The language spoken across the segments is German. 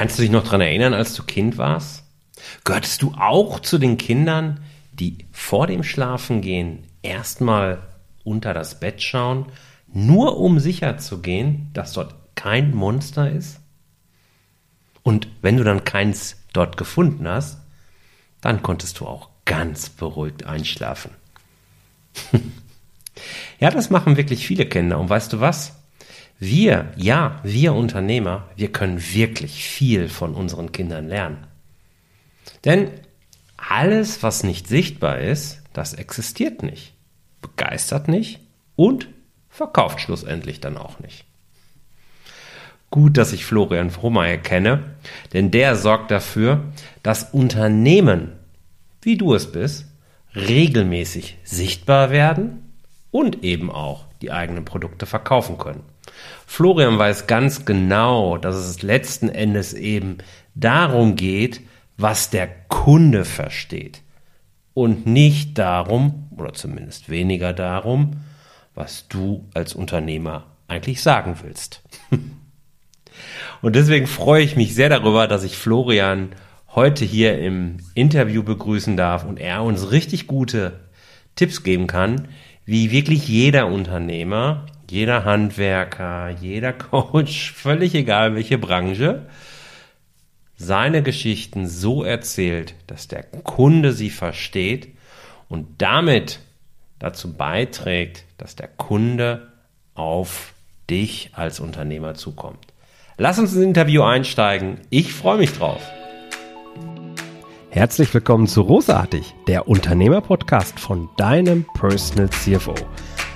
Kannst du dich noch dran erinnern, als du Kind warst? Gehörtest du auch zu den Kindern, die vor dem Schlafengehen erstmal unter das Bett schauen, nur um sicher zu gehen, dass dort kein Monster ist? Und wenn du dann keins dort gefunden hast, dann konntest du auch ganz beruhigt einschlafen. ja, das machen wirklich viele Kinder. Und weißt du was? Wir, ja, wir Unternehmer, wir können wirklich viel von unseren Kindern lernen. Denn alles, was nicht sichtbar ist, das existiert nicht, begeistert nicht und verkauft schlussendlich dann auch nicht. Gut, dass ich Florian Frohmeier kenne, denn der sorgt dafür, dass Unternehmen, wie du es bist, regelmäßig sichtbar werden und eben auch die eigenen Produkte verkaufen können. Florian weiß ganz genau, dass es letzten Endes eben darum geht, was der Kunde versteht und nicht darum, oder zumindest weniger darum, was du als Unternehmer eigentlich sagen willst. Und deswegen freue ich mich sehr darüber, dass ich Florian heute hier im Interview begrüßen darf und er uns richtig gute Tipps geben kann, wie wirklich jeder Unternehmer, jeder Handwerker, jeder Coach, völlig egal welche Branche, seine Geschichten so erzählt, dass der Kunde sie versteht und damit dazu beiträgt, dass der Kunde auf dich als Unternehmer zukommt. Lass uns ins Interview einsteigen. Ich freue mich drauf. Herzlich willkommen zu Rosartig, der Unternehmer-Podcast von deinem Personal CFO.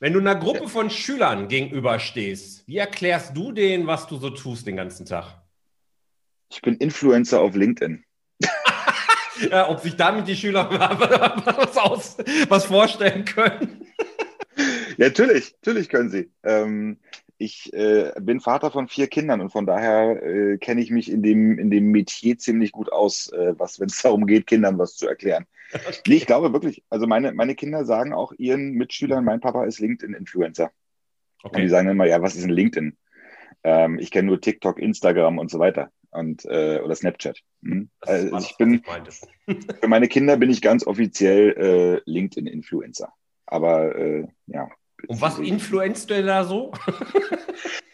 Wenn du einer Gruppe von Schülern gegenüberstehst, wie erklärst du denen, was du so tust den ganzen Tag? Ich bin Influencer auf LinkedIn. ja, ob sich damit die Schüler was, aus, was vorstellen können? ja, natürlich, natürlich können sie. Ähm, ich äh, bin Vater von vier Kindern und von daher äh, kenne ich mich in dem, in dem Metier ziemlich gut aus, äh, was, wenn es darum geht, Kindern was zu erklären. Okay. Nee, ich glaube wirklich. Also meine, meine Kinder sagen auch ihren Mitschülern, mein Papa ist LinkedIn-Influencer. Okay. Und die sagen immer, ja, was ist ein LinkedIn? Ähm, ich kenne nur TikTok, Instagram und so weiter und äh, oder Snapchat. Hm? Also ich bin für meine Kinder bin ich ganz offiziell äh, LinkedIn-Influencer. Aber äh, ja. Und was influenzt du da so?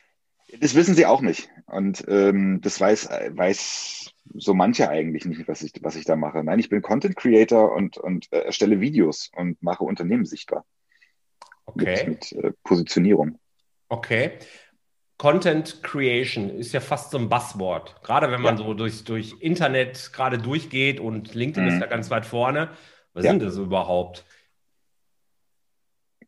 das wissen sie auch nicht. Und ähm, das weiß, weiß so manche eigentlich nicht, was ich, was ich da mache. Nein, ich bin Content Creator und, und äh, erstelle Videos und mache Unternehmen sichtbar. Okay. Mit, mit äh, Positionierung. Okay. Content Creation ist ja fast so ein Buzzword. Gerade wenn man ja. so durch, durch Internet gerade durchgeht und LinkedIn mhm. ist ja ganz weit vorne. Was ja. sind das überhaupt?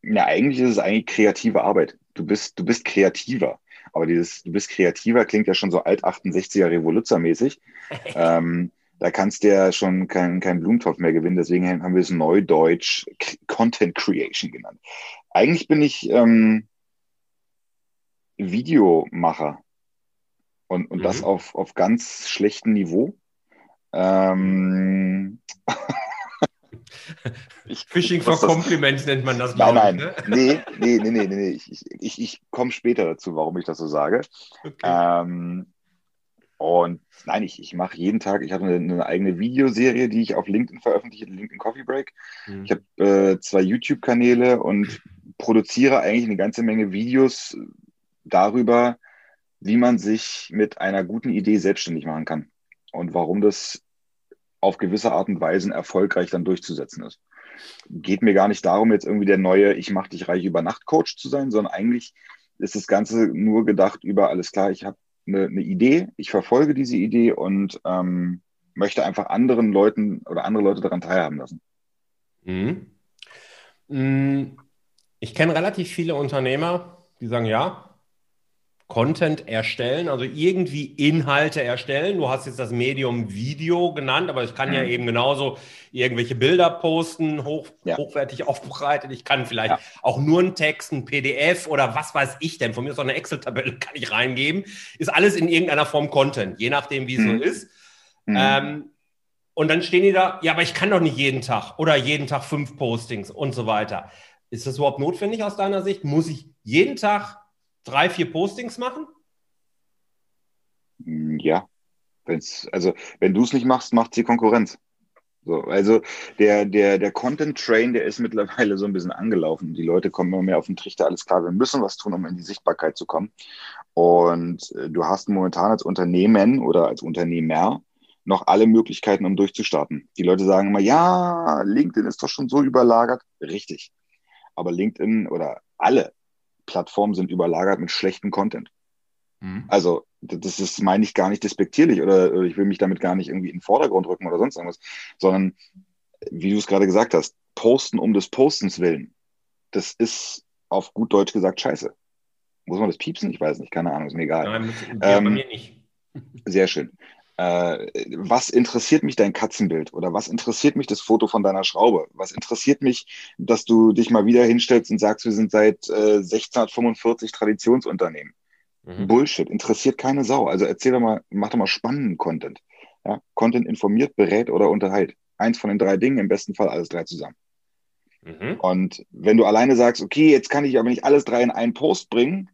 Ja, eigentlich ist es eigentlich kreative Arbeit. Du bist, du bist kreativer. Aber dieses, du bist kreativer klingt ja schon so alt 68er Revoluzzer-mäßig. ähm, da kannst du ja schon keinen kein Blumentopf mehr gewinnen. Deswegen haben wir es Neudeutsch Content Creation genannt. Eigentlich bin ich ähm, Videomacher und, und mhm. das auf, auf ganz schlechtem Niveau. Ähm, Ich, Fishing for Compliments nennt man das, nein, nein. Ne? Nee, nee, nee, nee, nee. Ich, ich, ich komme später dazu, warum ich das so sage. Okay. Ähm, und nein, ich, ich mache jeden Tag, ich habe eine, eine, eigene Videoserie, die ich auf LinkedIn veröffentliche, LinkedIn Coffee Break. Mhm. Ich habe äh, zwei YouTube-Kanäle und produziere eigentlich eine ganze Menge Videos darüber, wie man sich mit einer guten Idee selbstständig machen kann und warum das auf gewisse Art und Weise erfolgreich dann durchzusetzen ist. Geht mir gar nicht darum, jetzt irgendwie der neue Ich mach dich reich über Nacht Coach zu sein, sondern eigentlich ist das Ganze nur gedacht über alles klar, ich habe eine, eine, Idee, ich verfolge diese Idee und ähm, möchte einfach anderen Leuten oder andere Leute daran teilhaben lassen. Mhm. Mm, ich kenne relativ viele Unternehmer, die sagen, ja, Content erstellen, also irgendwie Inhalte erstellen. Du hast jetzt das Medium Video genannt, aber ich kann ja mhm. eben genauso irgendwelche Bilder posten, hoch, ja. hochwertig aufbereitet. Ich kann vielleicht ja. auch nur einen Text, ein PDF oder was weiß ich denn. Von mir ist auch eine Excel-Tabelle, kann ich reingeben. Ist alles in irgendeiner Form Content, je nachdem, wie es mhm. so ist. Mhm. Ähm, und dann stehen die da, ja, aber ich kann doch nicht jeden Tag oder jeden Tag fünf Postings und so weiter. Ist das überhaupt notwendig aus deiner Sicht? Muss ich jeden Tag drei, vier Postings machen? Ja. Wenn's, also, wenn du es nicht machst, macht die Konkurrenz. So, also der, der, der Content-Train, der ist mittlerweile so ein bisschen angelaufen. Die Leute kommen immer mehr auf den Trichter, alles klar, wir müssen was tun, um in die Sichtbarkeit zu kommen. Und äh, du hast momentan als Unternehmen oder als Unternehmer noch alle Möglichkeiten, um durchzustarten. Die Leute sagen immer, ja, LinkedIn ist doch schon so überlagert. Richtig. Aber LinkedIn oder alle Plattformen sind überlagert mit schlechtem Content. Mhm. Also, das ist, meine ich, gar nicht despektierlich oder, oder ich will mich damit gar nicht irgendwie in den Vordergrund rücken oder sonst irgendwas, sondern, wie du es gerade gesagt hast, posten um des Postens willen. Das ist auf gut Deutsch gesagt scheiße. Muss man das piepsen? Ich weiß nicht, keine Ahnung, ist mir egal. Nein, ähm, bei mir nicht. Sehr schön äh, was interessiert mich dein Katzenbild oder was interessiert mich das Foto von deiner Schraube? Was interessiert mich, dass du dich mal wieder hinstellst und sagst, wir sind seit äh, 1645 Traditionsunternehmen? Mhm. Bullshit, interessiert keine Sau. Also erzähl doch mal, mach doch mal spannenden Content. Ja? Content informiert, berät oder unterhält. Eins von den drei Dingen, im besten Fall alles drei zusammen. Mhm. Und wenn du alleine sagst, okay, jetzt kann ich aber nicht alles drei in einen Post bringen,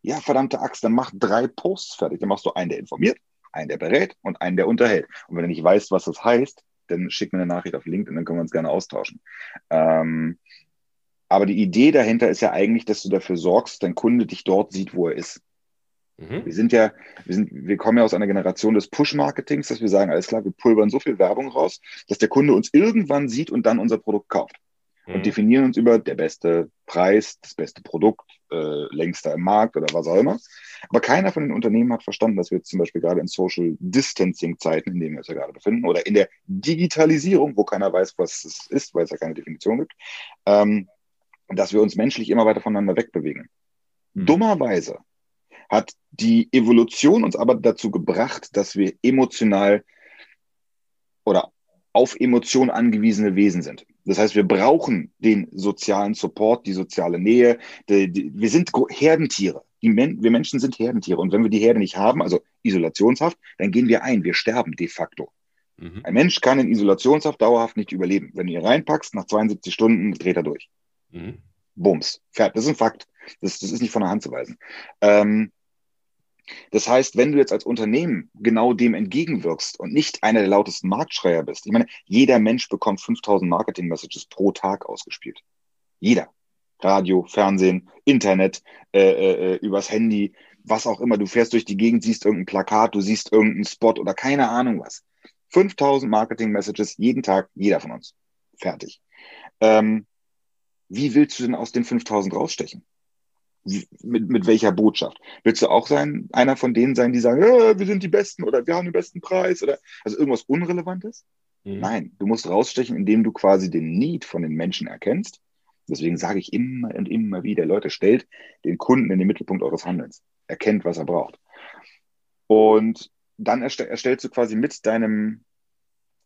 ja, verdammte Axt, dann mach drei Posts fertig. Dann machst du einen, der informiert, einen, der berät und einen, der unterhält. Und wenn du nicht weißt, was das heißt, dann schick mir eine Nachricht auf LinkedIn, dann können wir uns gerne austauschen. Ähm, aber die Idee dahinter ist ja eigentlich, dass du dafür sorgst, dein Kunde dich dort sieht, wo er ist. Mhm. Wir sind ja, wir, sind, wir kommen ja aus einer Generation des Push-Marketings, dass wir sagen, alles klar, wir pulvern so viel Werbung raus, dass der Kunde uns irgendwann sieht und dann unser Produkt kauft. Mhm. Und definieren uns über der beste Preis, das beste Produkt, äh, längster im Markt oder was auch immer. Aber keiner von den Unternehmen hat verstanden, dass wir jetzt zum Beispiel gerade in Social Distancing Zeiten, in denen wir uns ja gerade befinden, oder in der Digitalisierung, wo keiner weiß, was es ist, weil es ja keine Definition gibt, ähm, dass wir uns menschlich immer weiter voneinander wegbewegen. Mhm. Dummerweise hat die Evolution uns aber dazu gebracht, dass wir emotional oder auf Emotionen angewiesene Wesen sind. Das heißt, wir brauchen den sozialen Support, die soziale Nähe. Die, die, wir sind Herdentiere. Men wir Menschen sind Herdentiere. Und wenn wir die Herde nicht haben, also Isolationshaft, dann gehen wir ein. Wir sterben de facto. Mhm. Ein Mensch kann in Isolationshaft dauerhaft nicht überleben. Wenn du ihn reinpackst, nach 72 Stunden dreht er durch. Mhm. Bums. Das ist ein Fakt. Das, das ist nicht von der Hand zu weisen. Ähm, das heißt, wenn du jetzt als Unternehmen genau dem entgegenwirkst und nicht einer der lautesten Marktschreier bist, ich meine, jeder Mensch bekommt 5000 Marketing-Messages pro Tag ausgespielt. Jeder. Radio, Fernsehen, Internet, äh, äh, äh, übers Handy, was auch immer. Du fährst durch die Gegend, siehst irgendein Plakat, du siehst irgendeinen Spot oder keine Ahnung was. 5000 Marketing-Messages jeden Tag, jeder von uns. Fertig. Ähm, wie willst du denn aus den 5000 rausstechen? Mit, mit welcher Botschaft? Willst du auch sein, einer von denen sein, die sagen, äh, wir sind die Besten oder wir haben den besten Preis oder also irgendwas Unrelevantes? Mhm. Nein, du musst rausstechen, indem du quasi den Need von den Menschen erkennst. Deswegen sage ich immer und immer wieder, Leute, stellt den Kunden in den Mittelpunkt eures Handelns. Erkennt, was er braucht. Und dann erstell, erstellst du quasi mit deinem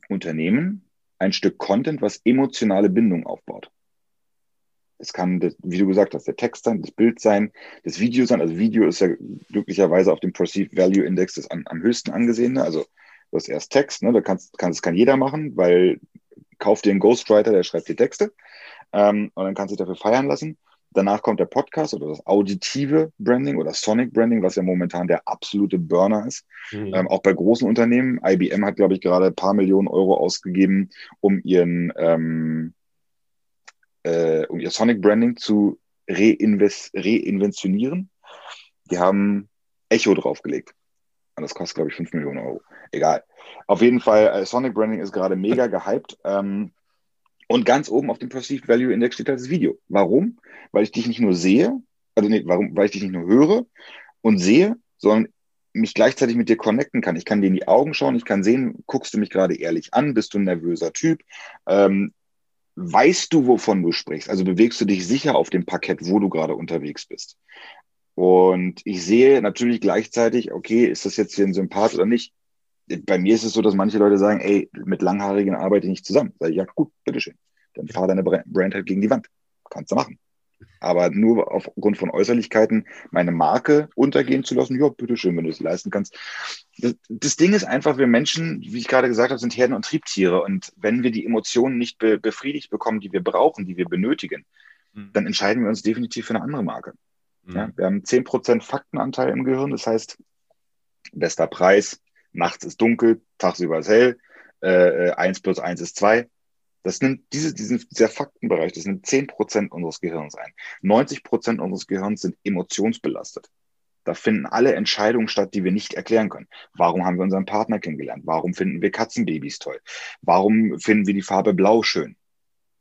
Unternehmen ein Stück Content, was emotionale Bindung aufbaut. Es kann, wie du gesagt hast, der Text sein, das Bild sein, das Video sein. Also Video ist ja glücklicherweise auf dem Perceived Value Index das am, am höchsten angesehene. Also du hast erst Text, ne, da kannst, kann, das kann jeder machen, weil kauf dir einen Ghostwriter, der schreibt die Texte ähm, und dann kannst du dich dafür feiern lassen. Danach kommt der Podcast oder das auditive Branding oder Sonic Branding, was ja momentan der absolute Burner ist. Mhm. Ähm, auch bei großen Unternehmen. IBM hat, glaube ich, gerade ein paar Millionen Euro ausgegeben, um ihren ähm, äh, um ihr Sonic Branding zu reinvest reinventionieren. Die haben Echo draufgelegt. Und das kostet, glaube ich, 5 Millionen Euro. Egal. Auf jeden Fall, äh, Sonic Branding ist gerade mega gehypt. Ähm, und ganz oben auf dem Perceived Value Index steht halt das Video. Warum? Weil ich dich nicht nur sehe, also nee, warum? Weil ich dich nicht nur höre und sehe, sondern mich gleichzeitig mit dir connecten kann. Ich kann dir in die Augen schauen, ich kann sehen, guckst du mich gerade ehrlich an, bist du ein nervöser Typ, ähm, weißt du, wovon du sprichst? Also bewegst du dich sicher auf dem Parkett, wo du gerade unterwegs bist? Und ich sehe natürlich gleichzeitig, okay, ist das jetzt hier ein Sympath oder nicht? Bei mir ist es so, dass manche Leute sagen, ey, mit Langhaarigen arbeite ich nicht zusammen. Sag ich, ja, gut, bitteschön. Dann fahr deine Brand halt gegen die Wand. Kannst du machen. Aber nur aufgrund von Äußerlichkeiten meine Marke untergehen zu lassen, ja, bitteschön, wenn du es leisten kannst. Das, das, Ding ist einfach, wir Menschen, wie ich gerade gesagt habe, sind Herden- und Triebtiere. Und wenn wir die Emotionen nicht be befriedigt bekommen, die wir brauchen, die wir benötigen, mhm. dann entscheiden wir uns definitiv für eine andere Marke. Mhm. Ja, wir haben 10% Faktenanteil im Gehirn, das heißt, bester Preis, nachts ist dunkel, tagsüber ist hell, äh, 1 plus 1 ist 2. Das nimmt diese, diesen, dieser Faktenbereich, das nimmt 10 Prozent unseres Gehirns ein. 90 Prozent unseres Gehirns sind emotionsbelastet. Da finden alle Entscheidungen statt, die wir nicht erklären können. Warum haben wir unseren Partner kennengelernt? Warum finden wir Katzenbabys toll? Warum finden wir die Farbe Blau schön?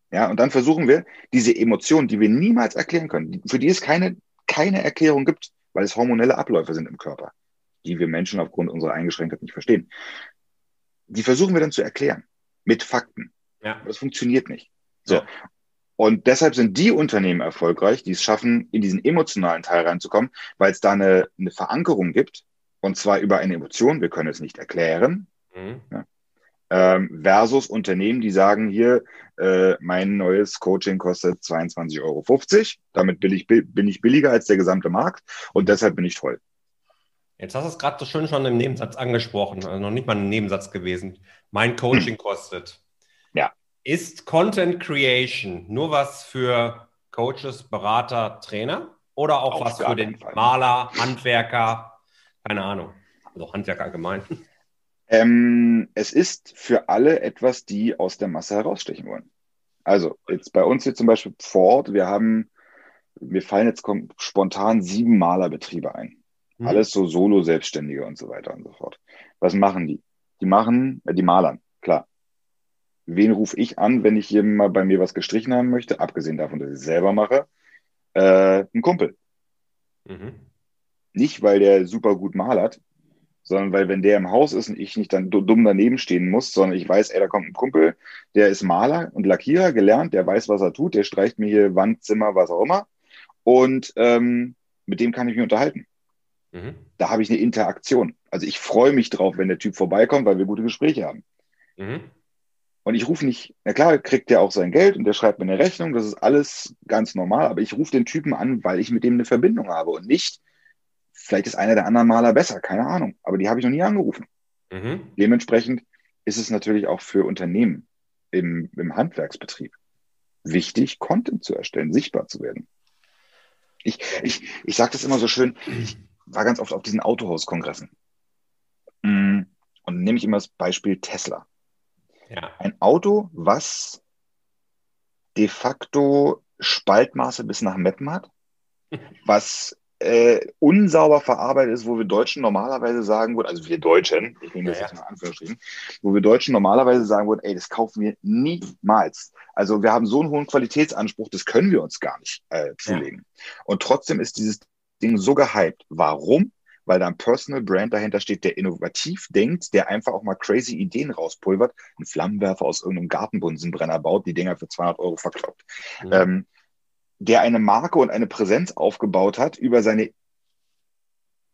Ja, und dann versuchen wir, diese Emotionen, die wir niemals erklären können, für die es keine, keine Erklärung gibt, weil es hormonelle Abläufe sind im Körper, die wir Menschen aufgrund unserer Eingeschränktheit nicht verstehen. Die versuchen wir dann zu erklären mit Fakten. Ja. Das funktioniert nicht. So. Ja. Und deshalb sind die Unternehmen erfolgreich, die es schaffen, in diesen emotionalen Teil reinzukommen, weil es da eine, eine Verankerung gibt, und zwar über eine Emotion, wir können es nicht erklären, mhm. ja, ähm, versus Unternehmen, die sagen, hier, äh, mein neues Coaching kostet 22,50 Euro, damit bin ich, bin ich billiger als der gesamte Markt und deshalb bin ich toll. Jetzt hast du es gerade so schön schon im Nebensatz angesprochen, also noch nicht mal ein Nebensatz gewesen. Mein Coaching hm. kostet. Ist Content Creation nur was für Coaches, Berater, Trainer oder auch Auf was für den Fall. Maler, Handwerker? Keine Ahnung. Also Handwerker allgemein. Ähm, es ist für alle etwas, die aus der Masse herausstechen wollen. Also jetzt bei uns hier zum Beispiel vor Ort, wir haben, mir fallen jetzt spontan sieben Malerbetriebe ein. Mhm. Alles so Solo-Selbstständige und so weiter und so fort. Was machen die? Die machen, äh, die malern, klar wen rufe ich an, wenn ich jemand mal bei mir was gestrichen haben möchte, abgesehen davon, dass ich es selber mache, äh, ein Kumpel. Mhm. Nicht, weil der super gut malert, sondern weil wenn der im Haus ist und ich nicht dann dumm daneben stehen muss, sondern ich weiß, ey, da kommt ein Kumpel, der ist Maler und Lackierer gelernt, der weiß, was er tut, der streicht mir hier Wand, Zimmer, was auch immer. Und ähm, mit dem kann ich mich unterhalten. Mhm. Da habe ich eine Interaktion. Also ich freue mich drauf, wenn der Typ vorbeikommt, weil wir gute Gespräche haben. Mhm. Und ich rufe nicht, na klar, kriegt der auch sein Geld und der schreibt mir eine Rechnung, das ist alles ganz normal, aber ich rufe den Typen an, weil ich mit dem eine Verbindung habe und nicht, vielleicht ist einer der anderen Maler besser, keine Ahnung, aber die habe ich noch nie angerufen. Mhm. Dementsprechend ist es natürlich auch für Unternehmen im, im Handwerksbetrieb wichtig, Content zu erstellen, sichtbar zu werden. Ich, ich, ich sage das immer so schön, ich war ganz oft auf diesen Autohauskongressen. Mm, und nehme ich immer das Beispiel Tesla. Ja. Ein Auto, was de facto Spaltmaße bis nach Meppen hat, was äh, unsauber verarbeitet ist, wo wir Deutschen normalerweise sagen würden, also wir Deutschen, ich nehme das jetzt mal Anführungsstrichen, wo wir Deutschen normalerweise sagen würden, ey, das kaufen wir niemals. Also wir haben so einen hohen Qualitätsanspruch, das können wir uns gar nicht äh, zulegen. Ja. Und trotzdem ist dieses Ding so gehypt. Warum? Weil da ein Personal Brand dahinter steht, der innovativ denkt, der einfach auch mal crazy Ideen rauspulvert, einen Flammenwerfer aus irgendeinem Gartenbunsenbrenner baut, die Dinger für 200 Euro verkloppt. Mhm. Ähm, der eine Marke und eine Präsenz aufgebaut hat über seine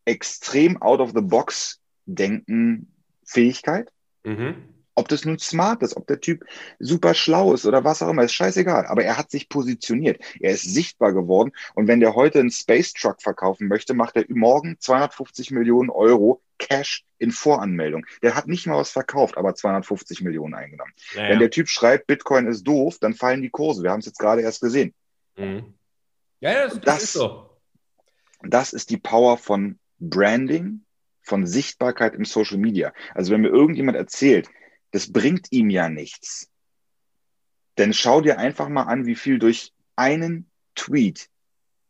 extrem out of the box denken Fähigkeit. Mhm. Ob das nun smart ist, ob der Typ super schlau ist oder was auch immer, ist scheißegal. Aber er hat sich positioniert. Er ist sichtbar geworden. Und wenn der heute einen Space Truck verkaufen möchte, macht er morgen 250 Millionen Euro Cash in Voranmeldung. Der hat nicht mal was verkauft, aber 250 Millionen eingenommen. Naja. Wenn der Typ schreibt, Bitcoin ist doof, dann fallen die Kurse. Wir haben es jetzt gerade erst gesehen. Mhm. Ja, das, das ist so. Das ist die Power von Branding, von Sichtbarkeit im Social Media. Also wenn mir irgendjemand erzählt, das bringt ihm ja nichts. Denn schau dir einfach mal an, wie viel durch einen Tweet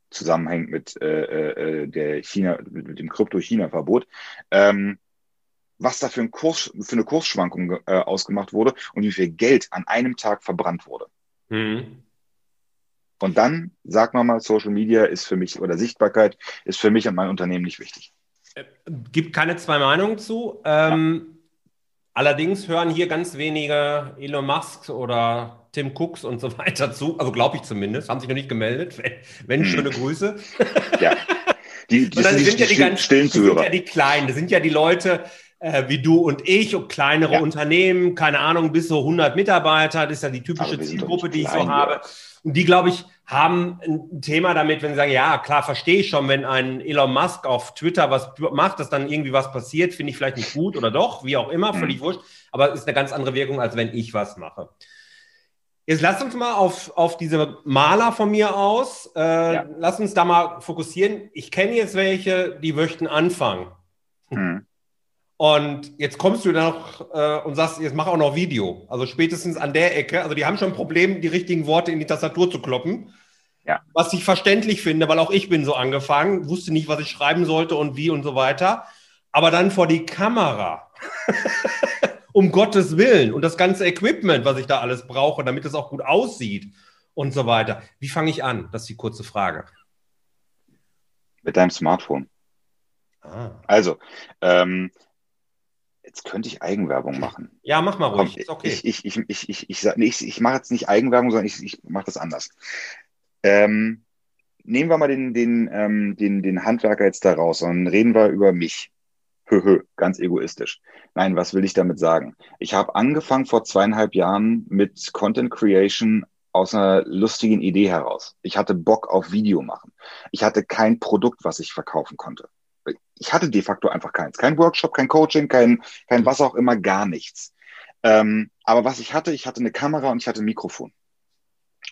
zusammenhängt mit äh, äh, der China, mit dem Krypto-China-Verbot, ähm, was da für, ein Kurs, für eine Kursschwankung äh, ausgemacht wurde und wie viel Geld an einem Tag verbrannt wurde. Mhm. Und dann, sag mal mal, Social Media ist für mich oder Sichtbarkeit ist für mich und mein Unternehmen nicht wichtig. Äh, gibt keine zwei Meinungen zu. Ähm, ja. Allerdings hören hier ganz wenige Elon Musk oder Tim Cooks und so weiter zu. Also glaube ich zumindest. Haben sich noch nicht gemeldet. Wenn, wenn hm. schöne Grüße. Ja. Die, die, die sind, ja die, ganz stillen das sind ja die Kleinen, das sind ja die Leute äh, wie du und ich und kleinere ja. Unternehmen, keine Ahnung, bis so 100 Mitarbeiter, das ist ja die typische Zielgruppe, die ich so habe. Und die, glaube ich, haben ein Thema damit, wenn sie sagen, ja, klar, verstehe ich schon, wenn ein Elon Musk auf Twitter was macht, dass dann irgendwie was passiert, finde ich vielleicht nicht gut oder doch, wie auch immer, völlig wurscht. Aber es ist eine ganz andere Wirkung, als wenn ich was mache. Jetzt lass uns mal auf, auf diese Maler von mir aus, äh, ja. lass uns da mal fokussieren. Ich kenne jetzt welche, die möchten anfangen. Mhm. Und jetzt kommst du da noch äh, und sagst, jetzt mach auch noch Video. Also spätestens an der Ecke. Also die haben schon ein Problem, die richtigen Worte in die Tastatur zu kloppen. Ja. Was ich verständlich finde, weil auch ich bin so angefangen, wusste nicht, was ich schreiben sollte und wie und so weiter. Aber dann vor die Kamera. um Gottes Willen. Und das ganze Equipment, was ich da alles brauche, damit es auch gut aussieht und so weiter. Wie fange ich an? Das ist die kurze Frage. Mit deinem Smartphone. Ah. Also, ähm, Jetzt könnte ich Eigenwerbung machen. Ja, mach mal ruhig. Komm, ist okay. Ich, ich, ich, ich, ich, ich, ich, ich mache jetzt nicht Eigenwerbung, sondern ich, ich mache das anders. Ähm, nehmen wir mal den, den, ähm, den, den Handwerker jetzt da raus und reden wir über mich. Höhö, ganz egoistisch. Nein, was will ich damit sagen? Ich habe angefangen vor zweieinhalb Jahren mit Content Creation aus einer lustigen Idee heraus. Ich hatte Bock auf Video machen. Ich hatte kein Produkt, was ich verkaufen konnte ich hatte de facto einfach keins. Kein Workshop, kein Coaching, kein, kein was auch immer, gar nichts. Ähm, aber was ich hatte, ich hatte eine Kamera und ich hatte ein Mikrofon.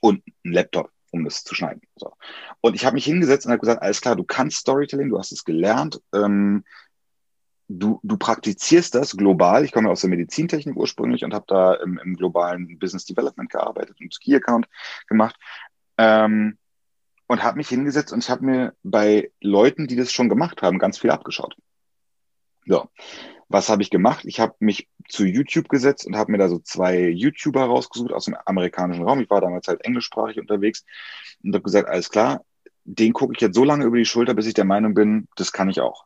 Und ein Laptop, um das zu schneiden. So. Und ich habe mich hingesetzt und habe gesagt, alles klar, du kannst Storytelling, du hast es gelernt. Ähm, du, du praktizierst das global. Ich komme aus der Medizintechnik ursprünglich und habe da im, im globalen Business Development gearbeitet und Key Account gemacht. Ähm, und habe mich hingesetzt und ich habe mir bei Leuten, die das schon gemacht haben, ganz viel abgeschaut. So, was habe ich gemacht? Ich habe mich zu YouTube gesetzt und habe mir da so zwei YouTuber rausgesucht aus dem amerikanischen Raum. Ich war damals halt englischsprachig unterwegs und habe gesagt, alles klar, den gucke ich jetzt so lange über die Schulter, bis ich der Meinung bin, das kann ich auch.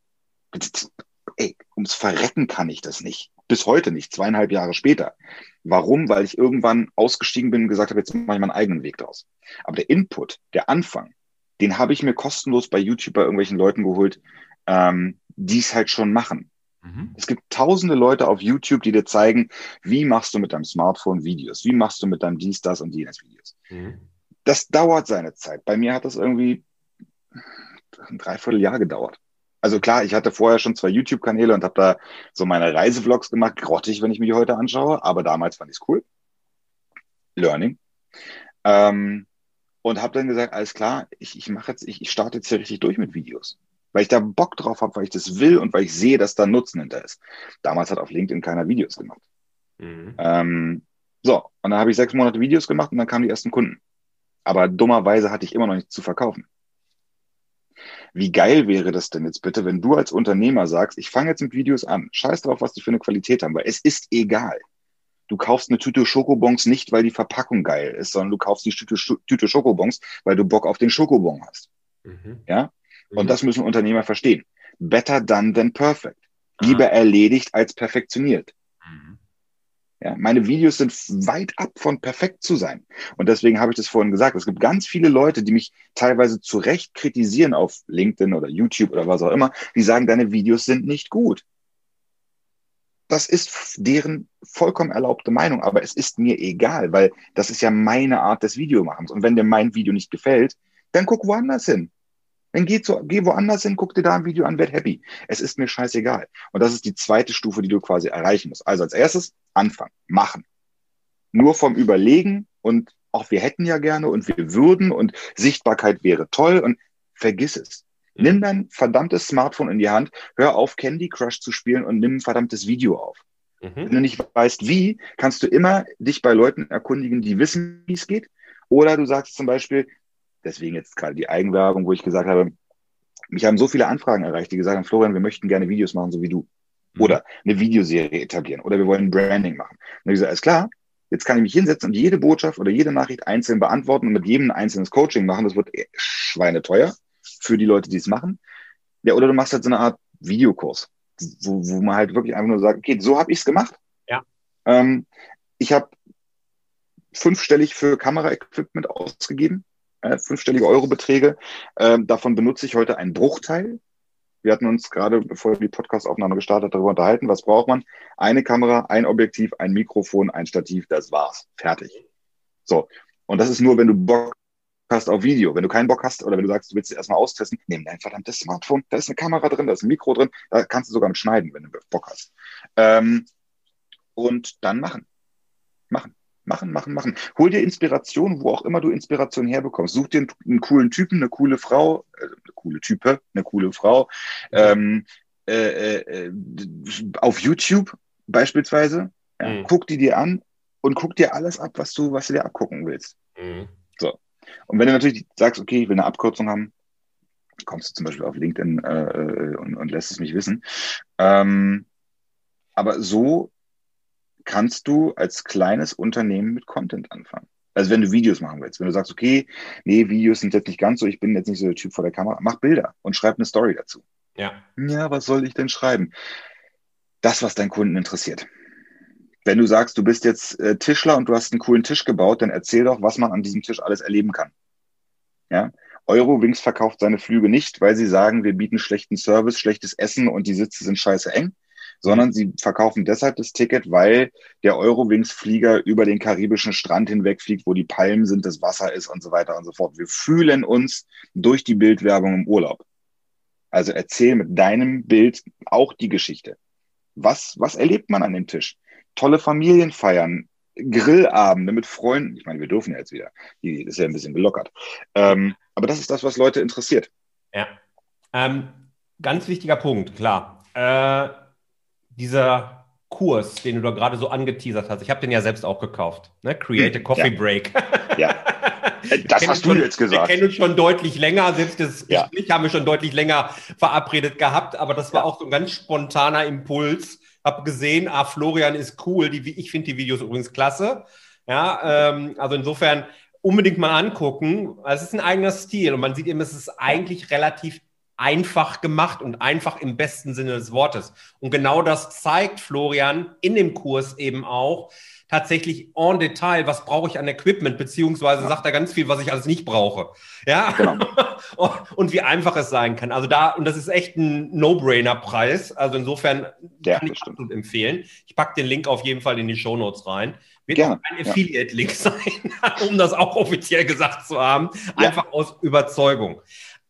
Ey, ums Verrecken kann ich das nicht. Bis heute nicht, zweieinhalb Jahre später. Warum? Weil ich irgendwann ausgestiegen bin und gesagt habe, jetzt mache ich meinen eigenen Weg draus. Aber der Input, der Anfang, den habe ich mir kostenlos bei YouTube bei irgendwelchen Leuten geholt, ähm, die es halt schon machen. Mhm. Es gibt tausende Leute auf YouTube, die dir zeigen, wie machst du mit deinem Smartphone Videos, wie machst du mit deinem dies, das und jenes Videos. Mhm. Das dauert seine Zeit. Bei mir hat das irgendwie ein Dreivierteljahr gedauert. Also klar, ich hatte vorher schon zwei YouTube-Kanäle und habe da so meine Reisevlogs gemacht, grottig, wenn ich mir die heute anschaue, aber damals fand ich es cool. Learning. Ähm, und habe dann gesagt, alles klar, ich, ich mache jetzt, ich, ich starte jetzt hier richtig durch mit Videos. Weil ich da Bock drauf habe, weil ich das will und weil ich sehe, dass da Nutzen hinter ist. Damals hat auf LinkedIn keiner Videos gemacht. Mhm. Ähm, so, und dann habe ich sechs Monate Videos gemacht und dann kamen die ersten Kunden. Aber dummerweise hatte ich immer noch nichts zu verkaufen. Wie geil wäre das denn jetzt bitte, wenn du als Unternehmer sagst, ich fange jetzt mit Videos an, scheiß drauf, was die für eine Qualität haben, weil es ist egal du kaufst eine Tüte Schokobons nicht, weil die Verpackung geil ist, sondern du kaufst die Tüte, Tüte Schokobons, weil du Bock auf den Schokobon hast. Mhm. Ja? Und mhm. das müssen Unternehmer verstehen. Better done than perfect. Lieber erledigt als perfektioniert. Mhm. Ja, meine Videos sind weit ab von perfekt zu sein. Und deswegen habe ich das vorhin gesagt. Es gibt ganz viele Leute, die mich teilweise zu Recht kritisieren auf LinkedIn oder YouTube oder was auch immer, die sagen, deine Videos sind nicht gut das ist deren vollkommen erlaubte Meinung, aber es ist mir egal, weil das ist ja meine Art des Videomachens. Und wenn dir mein Video nicht gefällt, dann guck woanders hin. Dann geh, zu, geh woanders hin, guck dir da ein Video an, werd happy. Es ist mir scheißegal. Und das ist die zweite Stufe, die du quasi erreichen musst. Also als erstes anfangen, machen. Nur vom Überlegen und auch wir hätten ja gerne und wir würden und Sichtbarkeit wäre toll und vergiss es. Nimm dein verdammtes Smartphone in die Hand, hör auf, Candy Crush zu spielen und nimm ein verdammtes Video auf. Mhm. Wenn du nicht weißt, wie, kannst du immer dich bei Leuten erkundigen, die wissen, wie es geht. Oder du sagst zum Beispiel, deswegen jetzt gerade die Eigenwerbung, wo ich gesagt habe, mich haben so viele Anfragen erreicht, die gesagt haben, Florian, wir möchten gerne Videos machen, so wie du. Mhm. Oder eine Videoserie etablieren. Oder wir wollen Branding machen. Und ich sage, alles klar, jetzt kann ich mich hinsetzen und jede Botschaft oder jede Nachricht einzeln beantworten und mit jedem ein einzelnes Coaching machen. Das wird schweineteuer für die Leute, die es machen. Ja, oder du machst halt so eine Art Videokurs, wo, wo man halt wirklich einfach nur sagt, okay, so habe ich es gemacht. Ja. Ähm, ich habe fünfstellig für Kameraequipment ausgegeben, äh, fünfstellige Eurobeträge. Ähm, davon benutze ich heute einen Bruchteil. Wir hatten uns gerade, bevor die Podcastaufnahme gestartet, darüber unterhalten, was braucht man? Eine Kamera, ein Objektiv, ein Mikrofon, ein Stativ, das war's. Fertig. So. Und das ist nur, wenn du Bock hast auf Video. Wenn du keinen Bock hast oder wenn du sagst, du willst es erstmal austesten, nimm dein verdammtes Smartphone. Da ist eine Kamera drin, da ist ein Mikro drin, da kannst du sogar mit schneiden, wenn du Bock hast. Ähm, und dann machen. Machen. Machen, machen, machen. Hol dir Inspiration, wo auch immer du Inspiration herbekommst. Such dir einen, einen coolen Typen, eine coole Frau, äh, eine coole Type, eine coole Frau. Ähm, äh, äh, auf YouTube beispielsweise. Ja, mhm. Guck die dir an und guck dir alles ab, was du, was du dir abgucken willst. Mhm. So. Und wenn du natürlich sagst, okay, ich will eine Abkürzung haben, kommst du zum Beispiel auf LinkedIn äh, äh und, und lässt es mich wissen. Ähm, aber so kannst du als kleines Unternehmen mit Content anfangen. Also wenn du Videos machen willst, wenn du sagst, okay, nee, Videos sind jetzt nicht ganz so, ich bin jetzt nicht so der Typ vor der Kamera, mach Bilder und schreib eine Story dazu. Ja. Ja, was soll ich denn schreiben? Das, was deinen Kunden interessiert. Wenn du sagst, du bist jetzt äh, Tischler und du hast einen coolen Tisch gebaut, dann erzähl doch, was man an diesem Tisch alles erleben kann. Ja. Eurowings verkauft seine Flüge nicht, weil sie sagen, wir bieten schlechten Service, schlechtes Essen und die Sitze sind scheiße eng sondern sie verkaufen deshalb das Ticket, weil der Eurowings-Flieger über den karibischen Strand hinweg fliegt, wo die Palmen sind, das Wasser ist und so weiter und so fort. Wir fühlen uns durch die Bildwerbung im Urlaub. Also erzähl mit deinem Bild auch die Geschichte. Was, was erlebt man an dem Tisch? Tolle Familienfeiern, Grillabende mit Freunden. Ich meine, wir dürfen ja jetzt wieder. Die ist ja ein bisschen gelockert. Ähm, aber das ist das, was Leute interessiert. Ja. Ähm, ganz wichtiger Punkt, klar. Äh, dieser Kurs, den du da gerade so angeteasert hast, ich habe den ja selbst auch gekauft. Ne? Create a hm, Coffee ja. Break. Ja. Das hast du schon, jetzt gesagt. Wir kennen uns schon deutlich länger, selbst das ja. Gespräch haben wir schon deutlich länger verabredet gehabt, aber das war ja. auch so ein ganz spontaner Impuls. Hab gesehen, ah, Florian ist cool, die, ich finde die Videos übrigens klasse. Ja, ähm, also insofern unbedingt mal angucken. Es ist ein eigener Stil und man sieht eben, es ist eigentlich relativ einfach gemacht und einfach im besten Sinne des Wortes. Und genau das zeigt Florian in dem Kurs eben auch tatsächlich en Detail, was brauche ich an Equipment, beziehungsweise ja. sagt er ganz viel, was ich alles nicht brauche. Ja. Genau. und wie einfach es sein kann. Also da, und das ist echt ein No-Brainer-Preis. Also insofern ja, kann ich bestimmt. absolut empfehlen. Ich packe den Link auf jeden Fall in die Show Notes rein. Wird Gerne. auch ein Affiliate-Link ja. sein, um das auch offiziell gesagt zu haben. Einfach aus Überzeugung.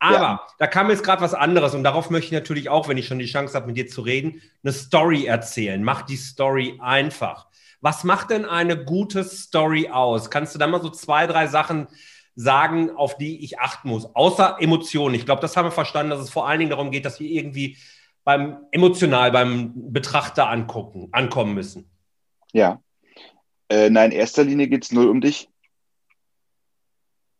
Aber ja. da kam jetzt gerade was anderes und darauf möchte ich natürlich auch, wenn ich schon die Chance habe, mit dir zu reden, eine Story erzählen. Mach die Story einfach. Was macht denn eine gute Story aus? Kannst du da mal so zwei, drei Sachen sagen, auf die ich achten muss? Außer Emotionen. Ich glaube, das haben wir verstanden, dass es vor allen Dingen darum geht, dass wir irgendwie beim emotional beim Betrachter angucken, ankommen müssen. Ja. Äh, nein, in erster Linie geht es null um dich.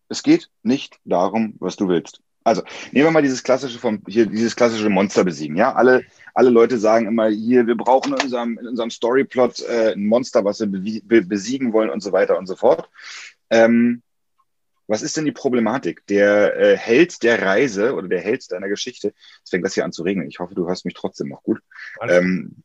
Es geht nicht darum, was du willst. Also nehmen wir mal dieses klassische vom hier dieses klassische Monster besiegen. Ja, alle alle Leute sagen immer hier, wir brauchen in unserem in unserem Storyplot äh, ein Monster, was wir be besiegen wollen und so weiter und so fort. Ähm, was ist denn die Problematik? Der äh, Held der Reise oder der Held deiner Geschichte, jetzt fängt das hier an zu regnen. Ich hoffe, du hörst mich trotzdem noch gut. Ähm,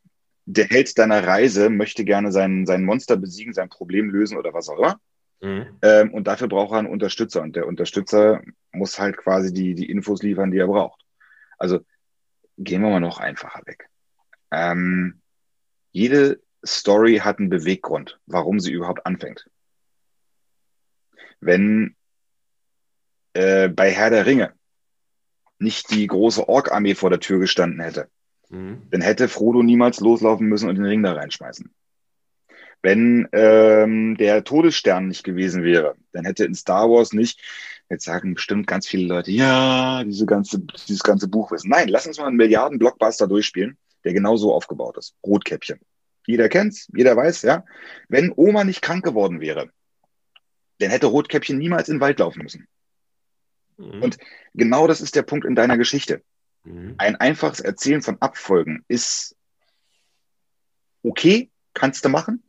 der Held deiner Reise möchte gerne sein, sein Monster besiegen, sein Problem lösen oder was auch immer. Mhm. Ähm, und dafür braucht er einen Unterstützer. Und der Unterstützer muss halt quasi die, die Infos liefern, die er braucht. Also gehen wir mal noch einfacher weg. Ähm, jede Story hat einen Beweggrund, warum sie überhaupt anfängt. Wenn äh, bei Herr der Ringe nicht die große Ork-Armee vor der Tür gestanden hätte, mhm. dann hätte Frodo niemals loslaufen müssen und den Ring da reinschmeißen. Wenn ähm, der Todesstern nicht gewesen wäre, dann hätte in Star Wars nicht, jetzt sagen bestimmt ganz viele Leute, ja, diese ganze, dieses ganze Buch wissen. Nein, lass uns mal einen Milliarden-Blockbuster durchspielen, der genau so aufgebaut ist. Rotkäppchen. Jeder kennt's, jeder weiß, ja. Wenn Oma nicht krank geworden wäre, dann hätte Rotkäppchen niemals in den Wald laufen müssen. Mhm. Und genau das ist der Punkt in deiner Geschichte. Mhm. Ein einfaches Erzählen von Abfolgen ist okay, kannst du machen,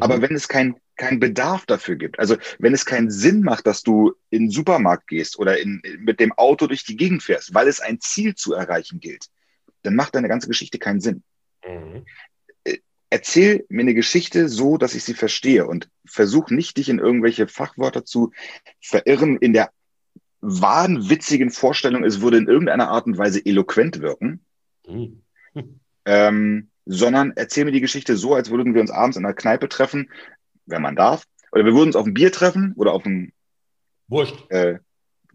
aber mhm. wenn es kein kein Bedarf dafür gibt, also wenn es keinen Sinn macht, dass du in den Supermarkt gehst oder in, mit dem Auto durch die Gegend fährst, weil es ein Ziel zu erreichen gilt, dann macht deine ganze Geschichte keinen Sinn. Mhm. Äh, erzähl mir eine Geschichte so, dass ich sie verstehe und versuch nicht, dich in irgendwelche Fachwörter zu verirren in der wahnwitzigen Vorstellung, es würde in irgendeiner Art und Weise eloquent wirken, mhm. ähm, sondern erzähl mir die Geschichte so, als würden wir uns abends in einer Kneipe treffen, wenn man darf, oder wir würden uns auf ein Bier treffen oder auf ein Wurscht. Äh,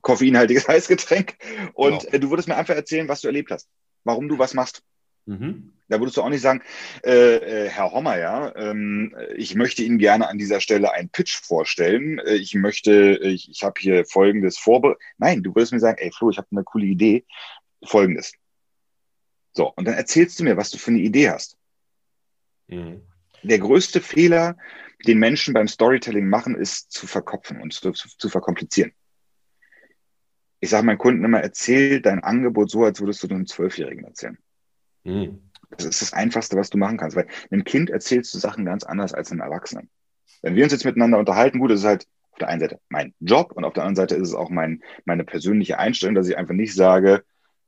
koffeinhaltiges Heißgetränk und genau. äh, du würdest mir einfach erzählen, was du erlebt hast, warum du was machst. Mhm. Da würdest du auch nicht sagen, äh, äh, Herr Hommer, ja, ähm, ich möchte Ihnen gerne an dieser Stelle einen Pitch vorstellen. Äh, ich möchte, ich, ich habe hier folgendes vorbereitet. Nein, du würdest mir sagen, ey Flo, ich habe eine coole Idee. Folgendes. So, und dann erzählst du mir, was du für eine Idee hast. Mhm. Der größte Fehler, den Menschen beim Storytelling machen, ist zu verkopfen und zu, zu, zu verkomplizieren. Ich sage meinen Kunden immer, erzähl dein Angebot so, als würdest du einem Zwölfjährigen erzählen. Mhm. Das ist das Einfachste, was du machen kannst, weil einem Kind erzählst du Sachen ganz anders als einem Erwachsenen. Wenn wir uns jetzt miteinander unterhalten, gut, das ist halt auf der einen Seite mein Job und auf der anderen Seite ist es auch mein, meine persönliche Einstellung, dass ich einfach nicht sage,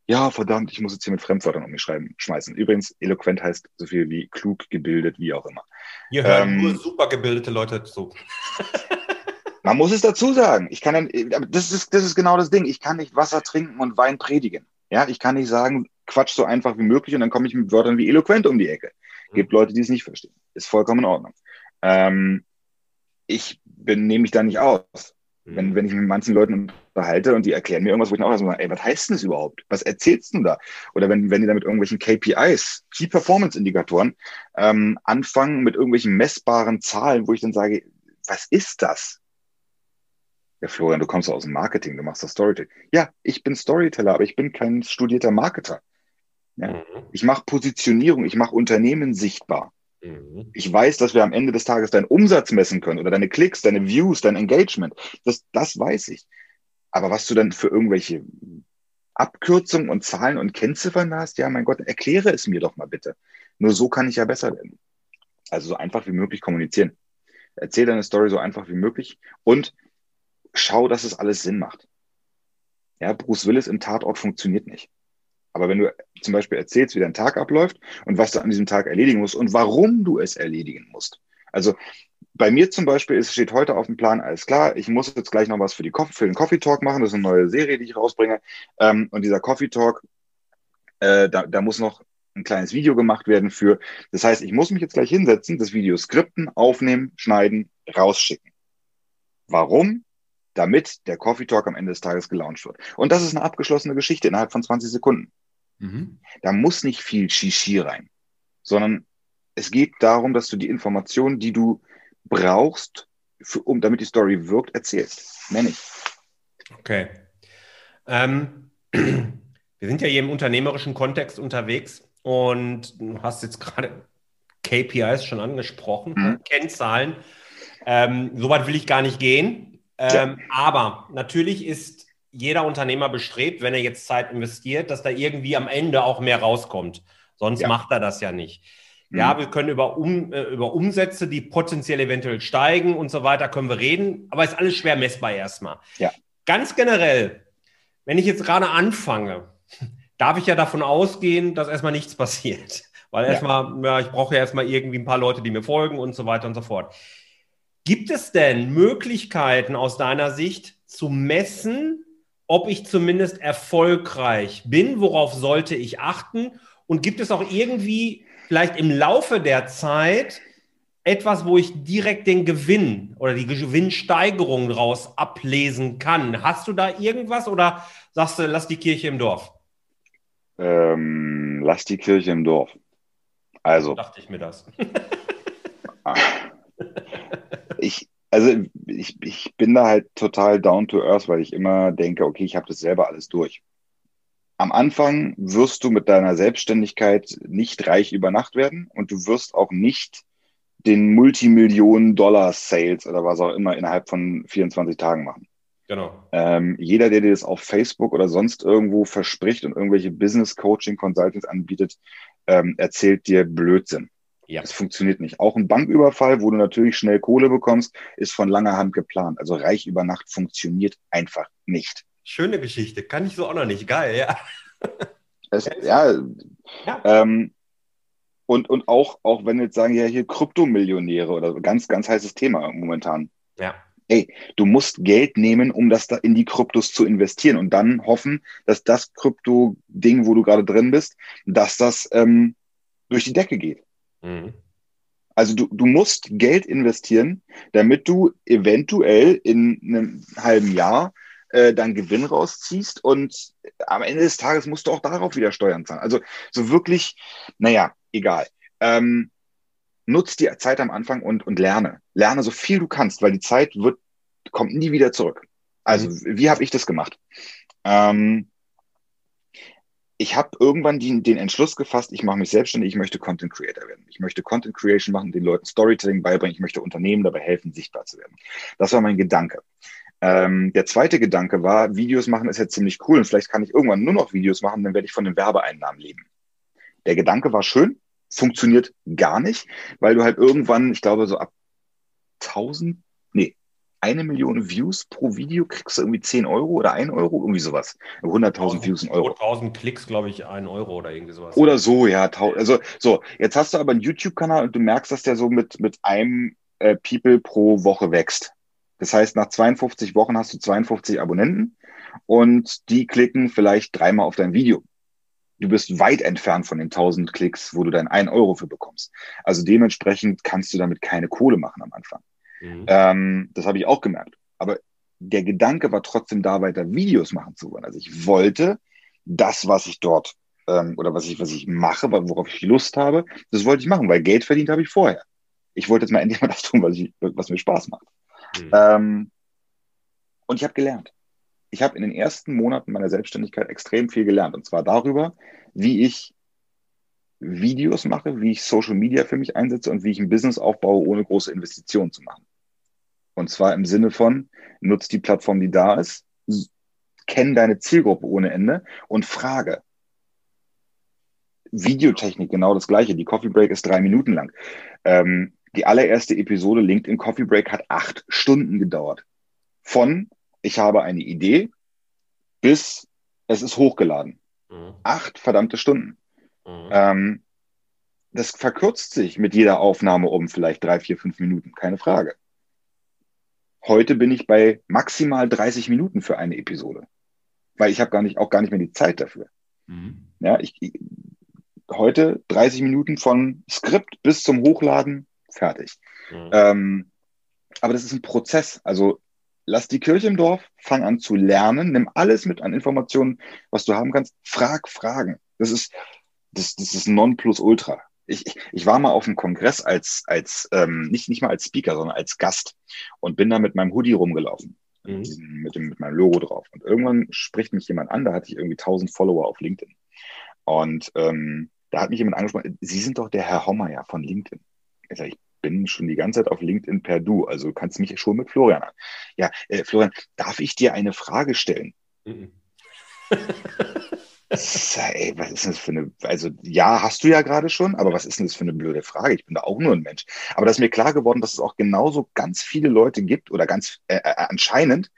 ja, verdammt, ich muss jetzt hier mit Fremdwörtern um mich schreiben, schmeißen. Übrigens, eloquent heißt so viel wie klug, gebildet, wie auch immer. Hier hören ähm, nur super gebildete Leute zu. man muss es dazu sagen. Ich kann, das ist, das ist genau das Ding. Ich kann nicht Wasser trinken und Wein predigen. Ja, ich kann nicht sagen, Quatsch so einfach wie möglich und dann komme ich mit Wörtern wie eloquent um die Ecke. Mhm. Gibt Leute, die es nicht verstehen. Ist vollkommen in Ordnung. Ähm, ich bin, nehme mich da nicht aus. Wenn, wenn ich mit manchen Leuten unterhalte und die erklären mir irgendwas, wo ich dann auch sage, ey, was heißt denn das überhaupt? Was erzählst du da? Oder wenn, wenn die da mit irgendwelchen KPIs, Key Performance Indikatoren, ähm, anfangen mit irgendwelchen messbaren Zahlen, wo ich dann sage, was ist das? Ja, Florian, du kommst aus dem Marketing, du machst das Storytelling. Ja, ich bin Storyteller, aber ich bin kein studierter Marketer. Ja? Mhm. Ich mache Positionierung, ich mache Unternehmen sichtbar. Mhm. Ich weiß, dass wir am Ende des Tages deinen Umsatz messen können oder deine Klicks, deine Views, dein Engagement. Das, das weiß ich. Aber was du dann für irgendwelche Abkürzungen und Zahlen und Kennziffern hast, ja, mein Gott, erkläre es mir doch mal bitte. Nur so kann ich ja besser werden. Also so einfach wie möglich kommunizieren. Erzähl deine Story so einfach wie möglich und schau, dass es alles Sinn macht. Ja, Bruce Willis im Tatort funktioniert nicht. Aber wenn du zum Beispiel erzählst, wie dein Tag abläuft und was du an diesem Tag erledigen musst und warum du es erledigen musst. Also bei mir zum Beispiel ist, steht heute auf dem Plan, alles klar, ich muss jetzt gleich noch was für, die für den Coffee Talk machen. Das ist eine neue Serie, die ich rausbringe. Ähm, und dieser Coffee Talk, äh, da, da muss noch ein kleines Video gemacht werden für. Das heißt, ich muss mich jetzt gleich hinsetzen, das Video skripten, aufnehmen, schneiden, rausschicken. Warum? Damit der Coffee Talk am Ende des Tages gelauncht wird. Und das ist eine abgeschlossene Geschichte innerhalb von 20 Sekunden. Mhm. Da muss nicht viel Shishi rein, sondern es geht darum, dass du die Informationen, die du brauchst, für, um damit die Story wirkt, erzählst. Nenn ich. Okay. Ähm, wir sind ja hier im unternehmerischen Kontext unterwegs und du hast jetzt gerade KPIs schon angesprochen, mhm. Kennzahlen. Ähm, Soweit will ich gar nicht gehen. Ähm, ja. Aber natürlich ist jeder Unternehmer bestrebt, wenn er jetzt Zeit investiert, dass da irgendwie am Ende auch mehr rauskommt. Sonst ja. macht er das ja nicht. Mhm. Ja, wir können über, um, äh, über Umsätze, die potenziell eventuell steigen und so weiter, können wir reden, aber ist alles schwer messbar erstmal. Ja. Ganz generell, wenn ich jetzt gerade anfange, darf ich ja davon ausgehen, dass erstmal nichts passiert. Weil erstmal, ja. ja, ich brauche ja erstmal irgendwie ein paar Leute, die mir folgen und so weiter und so fort. Gibt es denn Möglichkeiten aus deiner Sicht zu messen, ob ich zumindest erfolgreich bin? Worauf sollte ich achten? Und gibt es auch irgendwie vielleicht im Laufe der Zeit etwas, wo ich direkt den Gewinn oder die Gewinnsteigerung daraus ablesen kann? Hast du da irgendwas oder sagst du, lass die Kirche im Dorf? Ähm, lass die Kirche im Dorf. Also. dachte ich mir das. ich, also ich, ich bin da halt total down to earth, weil ich immer denke, okay, ich habe das selber alles durch. Am Anfang wirst du mit deiner Selbstständigkeit nicht reich über Nacht werden und du wirst auch nicht den Multimillionen-Dollar-Sales oder was auch immer innerhalb von 24 Tagen machen. Genau. Ähm, jeder, der dir das auf Facebook oder sonst irgendwo verspricht und irgendwelche Business Coaching Consultants anbietet, ähm, erzählt dir Blödsinn. Ja. Das funktioniert nicht. Auch ein Banküberfall, wo du natürlich schnell Kohle bekommst, ist von langer Hand geplant. Also reich über Nacht funktioniert einfach nicht. Schöne Geschichte, kann ich so auch noch nicht. Geil, ja. Es, ja, ja. Ähm, und, und auch, auch wenn jetzt sagen, ja, hier Kryptomillionäre oder ganz, ganz heißes Thema momentan. Ja. ey, du musst Geld nehmen, um das da in die Kryptos zu investieren und dann hoffen, dass das Krypto-Ding, wo du gerade drin bist, dass das ähm, durch die Decke geht. Mhm. Also du, du musst Geld investieren, damit du eventuell in einem halben Jahr äh, deinen Gewinn rausziehst und am Ende des Tages musst du auch darauf wieder Steuern zahlen. Also so wirklich, naja, egal. Ähm, nutz die Zeit am Anfang und, und lerne. Lerne so viel du kannst, weil die Zeit wird, kommt nie wieder zurück. Also, mhm. wie habe ich das gemacht? Ähm, ich habe irgendwann die, den Entschluss gefasst, ich mache mich selbstständig, ich möchte Content Creator werden. Ich möchte Content Creation machen, den Leuten Storytelling beibringen, ich möchte Unternehmen dabei helfen, sichtbar zu werden. Das war mein Gedanke. Ähm, der zweite Gedanke war, Videos machen ist ja ziemlich cool und vielleicht kann ich irgendwann nur noch Videos machen, dann werde ich von den Werbeeinnahmen leben. Der Gedanke war schön, funktioniert gar nicht, weil du halt irgendwann, ich glaube, so ab 1000, nee, eine Million Views pro Video kriegst du irgendwie 10 Euro oder 1 Euro, irgendwie sowas. 100.000 Views, ein Euro. 1000 Klicks, glaube ich, 1 Euro oder irgendwie sowas. Oder so, ja. Also, so, jetzt hast du aber einen YouTube-Kanal und du merkst, dass der so mit, mit einem äh, People pro Woche wächst. Das heißt, nach 52 Wochen hast du 52 Abonnenten und die klicken vielleicht dreimal auf dein Video du bist weit entfernt von den 1000 Klicks, wo du dein 1 Euro für bekommst. Also dementsprechend kannst du damit keine Kohle machen am Anfang. Mhm. Ähm, das habe ich auch gemerkt. Aber der Gedanke war trotzdem da, weiter Videos machen zu wollen. Also ich wollte das, was ich dort ähm, oder was ich, was ich mache, worauf ich Lust habe, das wollte ich machen, weil Geld verdient habe ich vorher. Ich wollte jetzt mal endlich mal das tun, was, ich, was mir Spaß macht. Mhm. Ähm, und ich habe gelernt ich habe in den ersten Monaten meiner Selbstständigkeit extrem viel gelernt. Und zwar darüber, wie ich Videos mache, wie ich Social Media für mich einsetze und wie ich ein Business aufbaue, ohne große Investitionen zu machen. Und zwar im Sinne von, nutz die Plattform, die da ist, kenn deine Zielgruppe ohne Ende und frage. Videotechnik, genau das gleiche. Die Coffee Break ist drei Minuten lang. Ähm, die allererste Episode LinkedIn Coffee Break hat acht Stunden gedauert. Von ich habe eine Idee, bis es ist hochgeladen. Mhm. Acht verdammte Stunden. Mhm. Ähm, das verkürzt sich mit jeder Aufnahme um vielleicht drei, vier, fünf Minuten, keine Frage. Heute bin ich bei maximal 30 Minuten für eine Episode, weil ich habe gar nicht auch gar nicht mehr die Zeit dafür. Mhm. Ja, ich, ich, heute 30 Minuten von Skript bis zum Hochladen fertig. Mhm. Ähm, aber das ist ein Prozess. Also lass die Kirche im Dorf, fang an zu lernen, nimm alles mit an Informationen, was du haben kannst, frag Fragen. Das ist, das, das ist Nonplusultra. Ich, ich, war mal auf einem Kongress als, als ähm, nicht, nicht mal als Speaker, sondern als Gast und bin da mit meinem Hoodie rumgelaufen. Mhm. Mit, dem, mit meinem Logo drauf. Und irgendwann spricht mich jemand an, da hatte ich irgendwie 1000 Follower auf LinkedIn. Und ähm, da hat mich jemand angesprochen, Sie sind doch der Herr Hommeyer von LinkedIn. Ich sage, ich bin schon die ganze Zeit auf LinkedIn per Du, also du kannst mich schon mit Florian an. Ja, äh, Florian, darf ich dir eine Frage stellen? Mhm. ey, was ist denn das für eine, also ja, hast du ja gerade schon, aber was ist denn das für eine blöde Frage? Ich bin da auch nur ein Mensch. Aber da ist mir klar geworden, dass es auch genauso ganz viele Leute gibt oder ganz äh, äh, anscheinend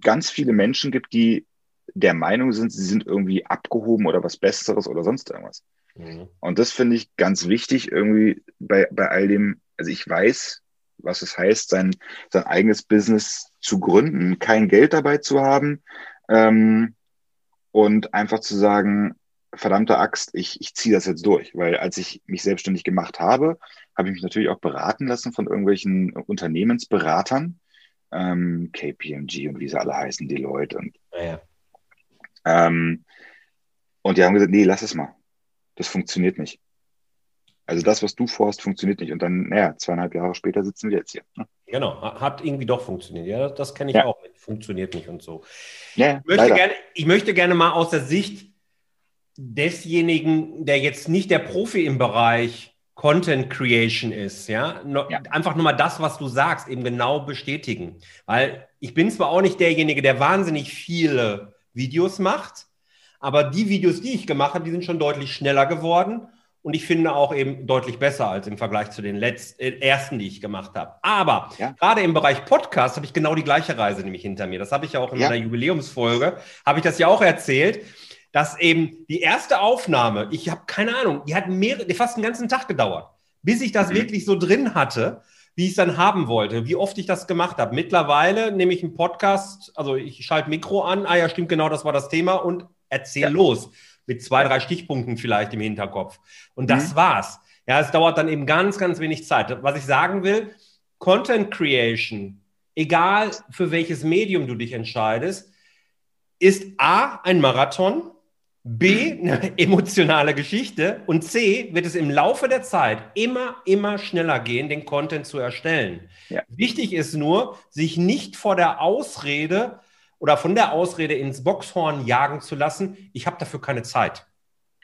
ganz viele Menschen gibt, die der Meinung sind, sie sind irgendwie abgehoben oder was Besseres oder sonst irgendwas. Mhm. Und das finde ich ganz wichtig irgendwie bei, bei all dem also ich weiß, was es heißt, sein, sein eigenes Business zu gründen, kein Geld dabei zu haben ähm, und einfach zu sagen, verdammte Axt, ich, ich ziehe das jetzt durch. Weil als ich mich selbstständig gemacht habe, habe ich mich natürlich auch beraten lassen von irgendwelchen Unternehmensberatern, ähm, KPMG und wie sie alle heißen, die Leute. Und, ja. ähm, und die haben gesagt, nee, lass es mal. Das funktioniert nicht. Also das, was du vorhast, funktioniert nicht. Und dann, naja, zweieinhalb Jahre später sitzen wir jetzt hier. Ne? Genau, hat irgendwie doch funktioniert. Ja, das, das kenne ich ja. auch. Funktioniert nicht und so. Ja, ich, möchte gerne, ich möchte gerne mal aus der Sicht desjenigen, der jetzt nicht der Profi im Bereich Content Creation ist, ja, no, ja. einfach nur mal das, was du sagst, eben genau bestätigen. Weil ich bin zwar auch nicht derjenige, der wahnsinnig viele Videos macht, aber die Videos, die ich gemacht habe, die sind schon deutlich schneller geworden und ich finde auch eben deutlich besser als im Vergleich zu den letzten, äh, ersten, die ich gemacht habe. Aber ja. gerade im Bereich Podcast habe ich genau die gleiche Reise nämlich hinter mir. Das habe ich ja auch in ja. meiner Jubiläumsfolge, habe ich das ja auch erzählt, dass eben die erste Aufnahme, ich habe keine Ahnung, die hat mehrere, fast einen ganzen Tag gedauert, bis ich das mhm. wirklich so drin hatte, wie ich es dann haben wollte, wie oft ich das gemacht habe. Mittlerweile nehme ich einen Podcast, also ich schalte Mikro an, ah ja, stimmt, genau, das war das Thema und erzähl ja. los. Mit zwei, drei Stichpunkten vielleicht im Hinterkopf. Und das mhm. war's. Ja, es dauert dann eben ganz, ganz wenig Zeit. Was ich sagen will, Content Creation, egal für welches Medium du dich entscheidest, ist A, ein Marathon, B, eine emotionale Geschichte und C, wird es im Laufe der Zeit immer, immer schneller gehen, den Content zu erstellen. Ja. Wichtig ist nur, sich nicht vor der Ausrede oder von der Ausrede ins Boxhorn jagen zu lassen, ich habe dafür keine Zeit.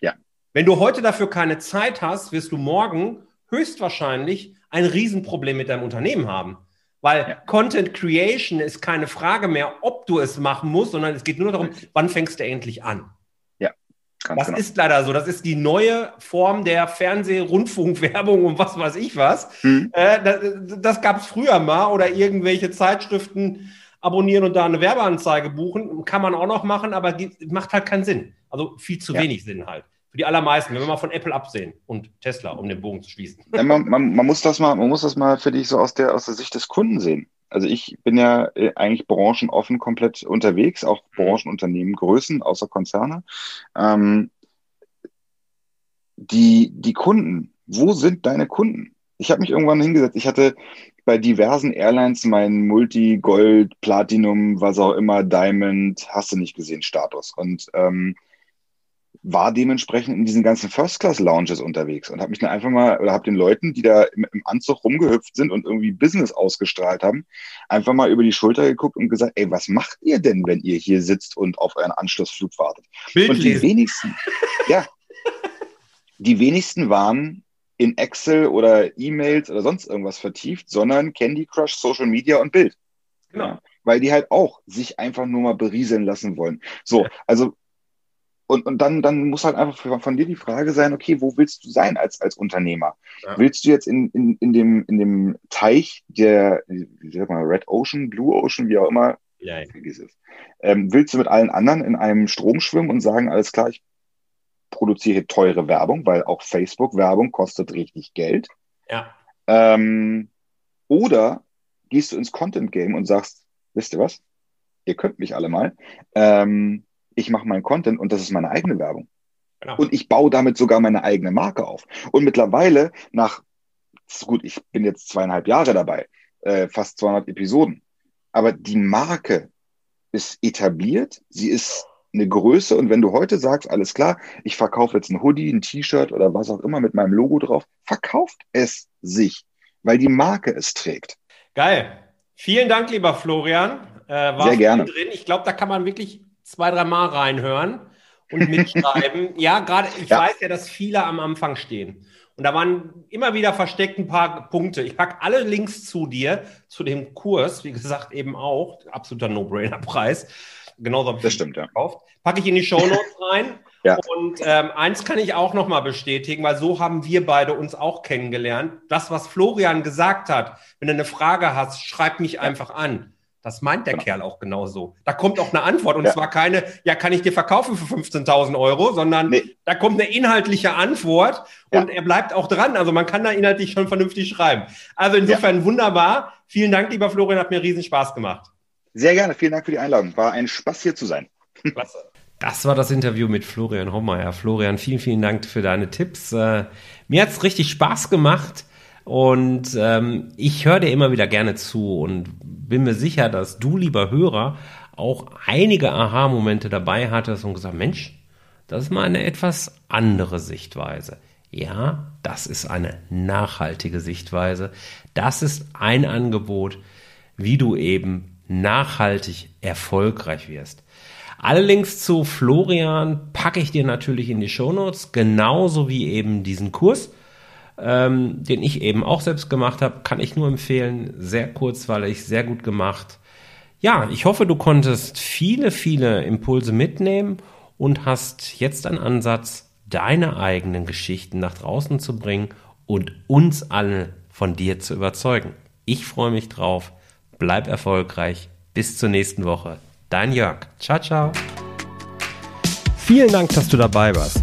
Ja. Wenn du heute dafür keine Zeit hast, wirst du morgen höchstwahrscheinlich ein Riesenproblem mit deinem Unternehmen haben. Weil ja. Content Creation ist keine Frage mehr, ob du es machen musst, sondern es geht nur darum, wann fängst du endlich an. Ganz das genau. ist leider so. Das ist die neue Form der Fernseh-, Rundfunkwerbung und was weiß ich was. Hm. Äh, das das gab es früher mal oder irgendwelche Zeitschriften abonnieren und da eine Werbeanzeige buchen. Kann man auch noch machen, aber macht halt keinen Sinn. Also viel zu ja. wenig Sinn halt. Für die allermeisten, wenn wir mal von Apple absehen und Tesla, um den Bogen zu schließen. Ja, man, man, man, muss das mal, man muss das mal für dich so aus der, aus der Sicht des Kunden sehen. Also ich bin ja äh, eigentlich branchenoffen komplett unterwegs, auch mhm. Branchenunternehmen, Größen, außer Konzerne. Ähm, die, die Kunden, wo sind deine Kunden? Ich habe mich irgendwann hingesetzt. Ich hatte bei diversen Airlines meinen Multi, Gold, Platinum, was auch immer, Diamond, hast du nicht gesehen, Status. Und ähm, war dementsprechend in diesen ganzen First-Class-Lounges unterwegs und habe mich dann einfach mal, oder habe den Leuten, die da im, im, Anzug rumgehüpft sind und irgendwie Business ausgestrahlt haben, einfach mal über die Schulter geguckt und gesagt, ey, was macht ihr denn, wenn ihr hier sitzt und auf euren Anschlussflug wartet? Bild und die wenigsten, ja, die wenigsten waren in Excel oder E-Mails oder sonst irgendwas vertieft, sondern Candy Crush, Social Media und Bild. Genau. Ja, weil die halt auch sich einfach nur mal berieseln lassen wollen. So, also und, und dann, dann muss halt einfach von dir die Frage sein, okay, wo willst du sein als, als Unternehmer? Ja. Willst du jetzt in, in, in, dem, in dem Teich der, wie sagt man, Red Ocean, Blue Ocean, wie auch immer, ja, es. Ähm, willst du mit allen anderen in einem Strom schwimmen und sagen, alles klar, ich produziere teure Werbung, weil auch Facebook-Werbung kostet richtig Geld. Ja. Ähm, oder gehst du ins Content-Game und sagst, wisst ihr was? Ihr könnt mich alle mal. Ähm, ich mache meinen Content und das ist meine eigene Werbung. Genau. Und ich baue damit sogar meine eigene Marke auf. Und mittlerweile, nach, gut, ich bin jetzt zweieinhalb Jahre dabei, äh, fast 200 Episoden, aber die Marke ist etabliert, sie ist eine Größe und wenn du heute sagst, alles klar, ich verkaufe jetzt ein Hoodie, ein T-Shirt oder was auch immer mit meinem Logo drauf, verkauft es sich, weil die Marke es trägt. Geil. Vielen Dank, lieber Florian. Äh, war Sehr gerne. Drin. Ich glaube, da kann man wirklich zwei, drei Mal reinhören und mitschreiben. ja, gerade, ich ja. weiß ja, dass viele am Anfang stehen. Und da waren immer wieder versteckt ein paar Punkte. Ich packe alle Links zu dir, zu dem Kurs, wie gesagt, eben auch. Absoluter No-Brainer-Preis. Genauso habe ich das stimmt, gekauft. Ja. Packe ich in die Show Notes rein. ja. Und ähm, eins kann ich auch nochmal bestätigen, weil so haben wir beide uns auch kennengelernt. Das, was Florian gesagt hat, wenn du eine Frage hast, schreib mich einfach an. Das meint der genau. Kerl auch genauso. Da kommt auch eine Antwort und ja. zwar keine, ja, kann ich dir verkaufen für 15.000 Euro, sondern nee. da kommt eine inhaltliche Antwort ja. und er bleibt auch dran. Also man kann da inhaltlich schon vernünftig schreiben. Also insofern ja. wunderbar. Vielen Dank, lieber Florian, hat mir riesen Spaß gemacht. Sehr gerne. Vielen Dank für die Einladung. War ein Spaß hier zu sein. Klasse. Das war das Interview mit Florian Hommeier. Florian, vielen, vielen Dank für deine Tipps. Äh, mir hat es richtig Spaß gemacht. Und ähm, ich höre dir immer wieder gerne zu und bin mir sicher, dass du, lieber Hörer, auch einige Aha-Momente dabei hattest und gesagt, Mensch, das ist mal eine etwas andere Sichtweise. Ja, das ist eine nachhaltige Sichtweise. Das ist ein Angebot, wie du eben nachhaltig erfolgreich wirst. Alle Links zu Florian packe ich dir natürlich in die Shownotes, genauso wie eben diesen Kurs ähm, den ich eben auch selbst gemacht habe, kann ich nur empfehlen. Sehr kurzweilig, sehr gut gemacht. Ja, ich hoffe, du konntest viele, viele Impulse mitnehmen und hast jetzt einen Ansatz, deine eigenen Geschichten nach draußen zu bringen und uns alle von dir zu überzeugen. Ich freue mich drauf. Bleib erfolgreich. Bis zur nächsten Woche. Dein Jörg. Ciao, ciao. Vielen Dank, dass du dabei warst.